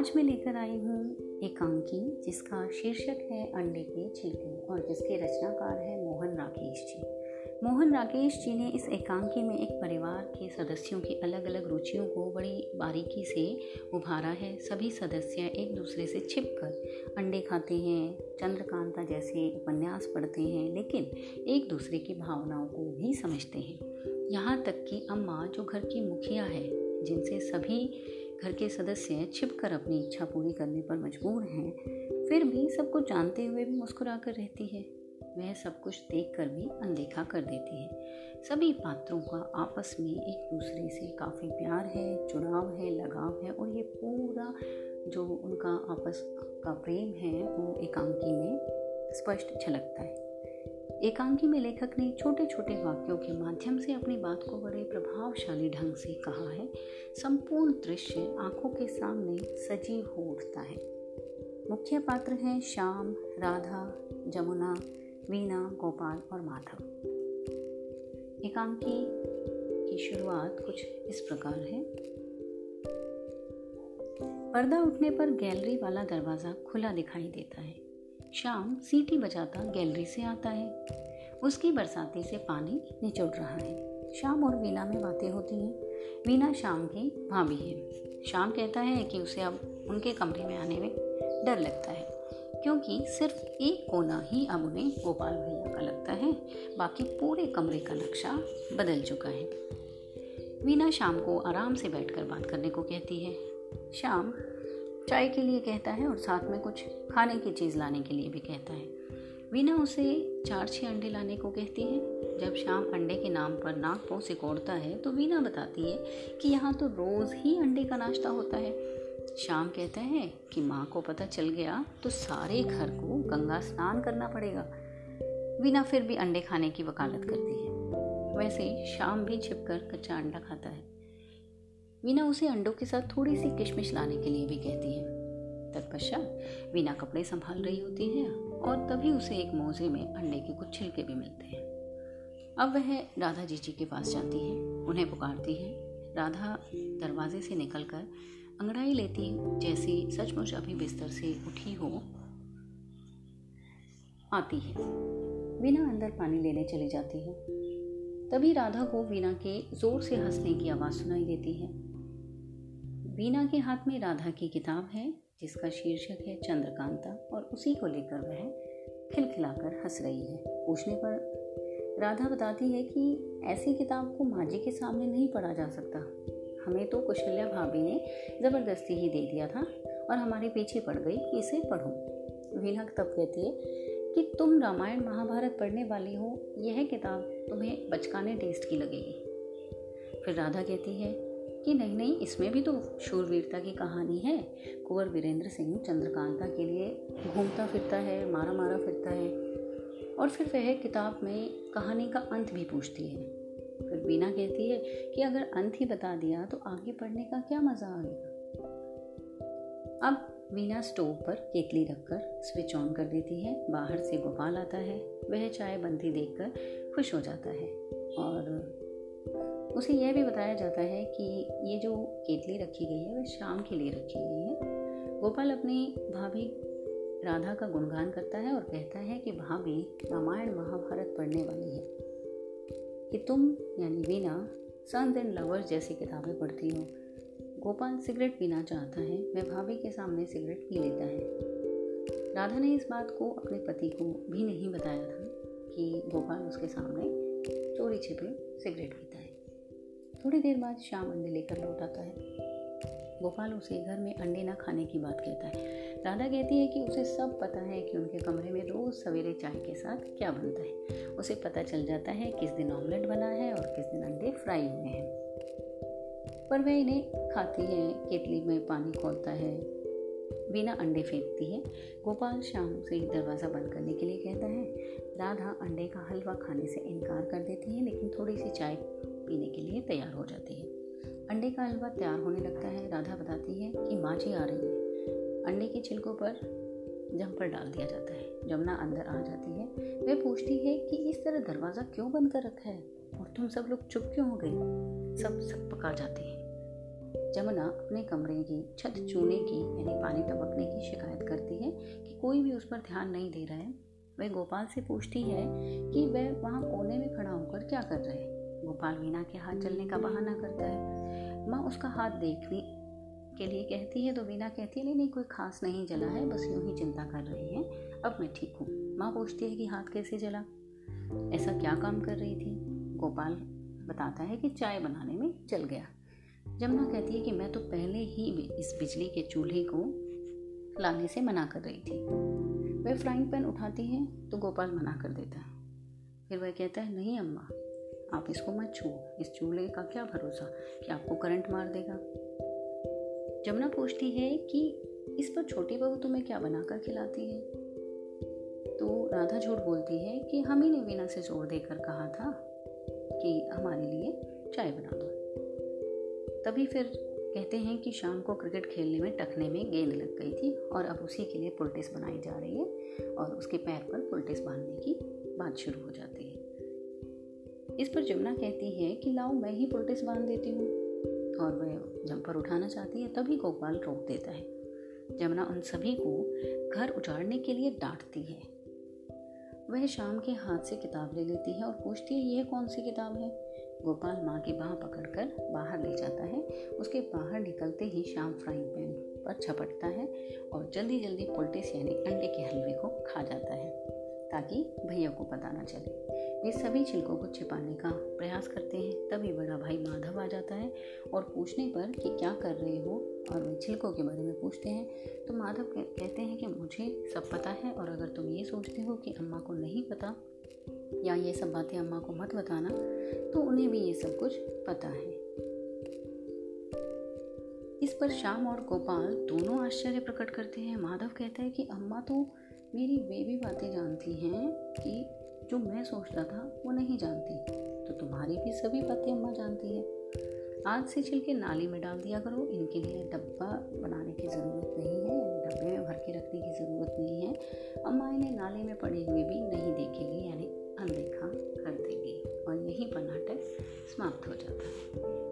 आज मैं लेकर आई हूँ एकांकी जिसका शीर्षक है अंडे के छिलके और जिसके रचनाकार है मोहन राकेश जी। मोहन राकेश जी ने इस एकांकी में एक परिवार के सदस्यों की अलग अलग रुचियों को बड़ी बारीकी से उभारा है। सभी सदस्य एक दूसरे से छिप कर अंडे खाते हैं, चंद्रकांता जैसे उपन्यास पढ़ते हैं, लेकिन एक दूसरे की भावनाओं को भी समझते हैं। यहाँ तक कि अम्मा जो घर की मुखिया है, जिनसे सभी घर के सदस्य छिपकर अपनी इच्छा पूरी करने पर मजबूर हैं, फिर भी सब कुछ जानते हुए भी मुस्कुरा कर रहती है। वह सब कुछ देख कर भी अनदेखा कर देती है। सभी पात्रों का आपस में एक दूसरे से काफ़ी प्यार है, जुड़ाव है, लगाव है और ये पूरा जो उनका आपस का प्रेम है, वो एकांकी में स्पष्ट झलकता है। एकांकी में लेखक ने छोटे छोटे वाक्यों के माध्यम से अपनी बात को बड़े प्रभावशाली ढंग से कहा है। संपूर्ण दृश्य आँखों के सामने सजीव हो उठता है। मुख्य पात्र हैं श्याम, राधा, जमुना, वीणा, गोपाल और माधव। एकांकी की शुरुआत कुछ इस प्रकार है। पर्दा उठने पर गैलरी वाला दरवाज़ा खुला दिखाई देता है। शाम सीटी बजाता गैलरी से आता है। उसकी बरसाती से पानी निचुड़ रहा है। शाम और वीना में बातें होती हैं। वीना शाम की भाभी है। शाम कहता है कि उसे अब उनके कमरे में आने में डर लगता है, क्योंकि सिर्फ़ एक कोना ही अब उन्हें गोपाल भैया का लगता है। बाकी पूरे कमरे का नक्शा बदल चुका है। वीना शाम को आराम से बैठकर बात करने को कहती है। शाम चाय के लिए कहता है और साथ में कुछ खाने की चीज़ लाने के लिए भी कहता है। वीना उसे चार छः अंडे लाने को कहती है। जब शाम अंडे के नाम पर नाक पों से कोड़ता है तो वीना बताती है कि यहाँ तो रोज़ ही अंडे का नाश्ता होता है। शाम कहता है कि माँ को पता चल गया तो सारे घर को गंगा स्नान करना पड़ेगा। वीना फिर भी अंडे खाने की वकालत करती है। वैसे शाम भी छिपकर कच्चा अंडा खाता है। वीना उसे अंडों के साथ थोड़ी सी किशमिश लाने के लिए भी कहती है। तत्पश्चात वीना कपड़े संभाल रही होती है और तभी उसे एक मोजे में अंडे के कुछ छिलके भी मिलते हैं। अब वह राधा जी जी के पास जाती है। उन्हें पुकारती है। राधा दरवाजे से निकलकर अंगड़ाई लेती जैसे सचमुच अभी बिस्तर से उठी हो, आती है। बिना अंदर पानी लेने चली जाती है। तभी राधा को वीणा के ज़ोर से हंसने की आवाज़ सुनाई देती है। वीणा के हाथ में राधा की किताब है, जिसका शीर्षक है चंद्रकांता, और उसी को लेकर वह खिलखिलाकर हंस रही है, पूछने पर। राधा बताती है कि ऐसी किताब को माँ जी के सामने नहीं पढ़ा जा सकता। हमें तो कुशल्या भाभी ने ज़बरदस्ती ही दे दिया था, और हमारे पीछे पड़ गई कि इसे पढ़ो। वीणा तब कहती है कि तुम रामायण महाभारत पढ़ने वाली हो, यह किताब तुम्हें बचकाने टेस्ट की लगेगी। फिर राधा कहती है कि नहीं नहीं, इसमें भी तो शूरवीरता की कहानी है। कुंवर वीरेंद्र सिंह चंद्रकांता के लिए घूमता फिरता है, मारा मारा फिरता है। और फिर वह किताब में कहानी का अंत भी पूछती है। फिर बीना कहती है कि अगर अंत ही बता दिया तो आगे पढ़ने का क्या मज़ा आएगा? अब वीना स्टोव पर केतली रखकर स्विच ऑन कर देती है, बाहर से गोपाल आता है, वह चाय बनती देखकर खुश हो जाता है और उसे यह भी बताया जाता है कि ये जो केतली रखी गई है, वह शाम के लिए रखी गई है। गोपाल अपनी भाभी राधा का गुणगान करता है और कहता है कि, भाभी, रामायण महाभारत पढ़ने वाली है। कि तुम, यानी वीना संत एंड लवर्स जैसी किताबें पढ़ती हो गोपाल सिगरेट पीना चाहता है, वह भाभी के सामने सिगरेट पी लेता है। राधा ने इस बात को अपने पति को भी नहीं बताया था कि गोपाल उसके सामने चोरी छिपे सिगरेट पीता है। थोड़ी देर बाद शाम अंडे लेकर लौट आता है। गोपाल उसे घर में अंडे ना खाने की बात कहता है। राधा कहती है कि उसे सब पता है कि उनके कमरे में रोज़ सवेरे चाय के साथ क्या बनता है। उसे पता चल जाता है किस दिन ऑमलेट बना है और किस दिन अंडे फ्राई हुए हैं। पर वह इन्हें खाती है केतली में पानी खोलता है। बिना अंडे फेंकती है। गोपाल शाम से दरवाज़ा बंद करने के लिए कहता है। राधा अंडे का हलवा खाने से इनकार कर देती है, लेकिन थोड़ी सी चाय पीने के लिए तैयार हो जाती है। अंडे का हलवा तैयार होने लगता है। राधा बताती है कि माँ जी आ रही है। अंडे के छिलकों पर जम्पर डाल दिया जाता है। जमुना अंदर आ जाती है। वह पूछती है कि इस तरह दरवाज़ा क्यों बंद कर रखा है? और तुम सब लोग चुप क्यों हो गए? सब सब पका जाते हैं। जमुना अपने कमरे की छत चूने की, यानी पानी टपकने की शिकायत करती है कि कोई भी उस पर ध्यान नहीं दे रहा है। वह गोपाल से पूछती है कि वह वहाँ कोने में खड़ा होकर क्या कर रहे हैं? गोपाल वीणा के हाथ चलने का बहाना करता है। माँ उसका हाथ देखने के लिए कहती है तो वीणा कहती है, नहीं नहीं, कोई खास नहीं जला है, बस यूँ ही चिंता कर रही है। अब मैं ठीक हूँ। माँ पूछती है कि हाथ कैसे जला? ऐसा क्या काम कर रही थी? गोपाल बताता है कि चाय बनाने में जल गया। जमुना कहती है कि मैं तो पहले ही इस बिजली के चूल्हे को लाने से मना कर रही थी। वह फ्राइंग पैन उठाती है तो गोपाल मना कर देता है। फिर वह कहता है, नहीं अम्मा, आप इसको मत छुओ। इस चूल्हे का क्या भरोसा? कि आपको करंट मार देगा? जमुना पूछती है कि, इस पर छोटी बहू तुम्हें क्या बनाकर खिलाती है? तो राधा झूठ बोलती है कि, हम ही ने वीना से ज़ोर देकर कहा था कि हमारे लिए चाय बना दो। तभी फिर कहते हैं कि शाम को क्रिकेट खेलने में टखने में गेंद लग गई थी और अब उसी के लिए पुलटिस बनाई जा रही है और उसके पैर पर पुलटिस बांधने की बात शुरू हो जाती है। इस पर जमुना कहती है कि लाओ, मैं ही पुलटिस बाँध देती हूँ। और वह जंपर उठाना चाहती है, तभी गोपाल रोक देता है। जमुना उन सभी को घर उजाड़ने के लिए डांटती है। वह शाम के हाथ से किताब ले लेती है और पूछती है, यह कौन सी किताब है? गोपाल माँ की बाह पकड़कर बाहर ले जाता है। उसके बाहर निकलते ही शाम फ्राइंग पैन पर छपटता है और जल्दी जल्दी पोल्टिस यानी अंडे के हलवे को खा जाता है, ताकि भैया को पता ना चले। वे सभी छिलकों को छिपाने का प्रयास करते हैं, तभी बड़ा भाई माधव आ जाता है और पूछने पर कि क्या कर रहे हो? और वे छिलकों के बारे में पूछते हैं। तो माधव कहते हैं कि मुझे सब पता है और अगर तुम ये सोचते हो कि अम्मा को नहीं पता या ये सब बातें अम्मा को मत बताना तो उन्हें भी ये सब कुछ पता है। इस पर श्याम और गोपाल दोनों आश्चर्य प्रकट करते हैं। माधव कहता है कि अम्मा तो मेरी वे भी बातें जानती हैं कि जो मैं सोचता था वो नहीं जानती तो तुम्हारी भी सभी बातें अम्मा जानती है। आज से छिल के नाली में डाल दिया करो, इनके लिए डब्बा बनाने की ज़रूरत नहीं के रखने की ज़रूरत नहीं है। अम्मा इन्हें नाले में पड़े हुए भी नहीं देखेगी, यानी अनदेखा कर देगी। और यही नाटक समाप्त हो जाता है।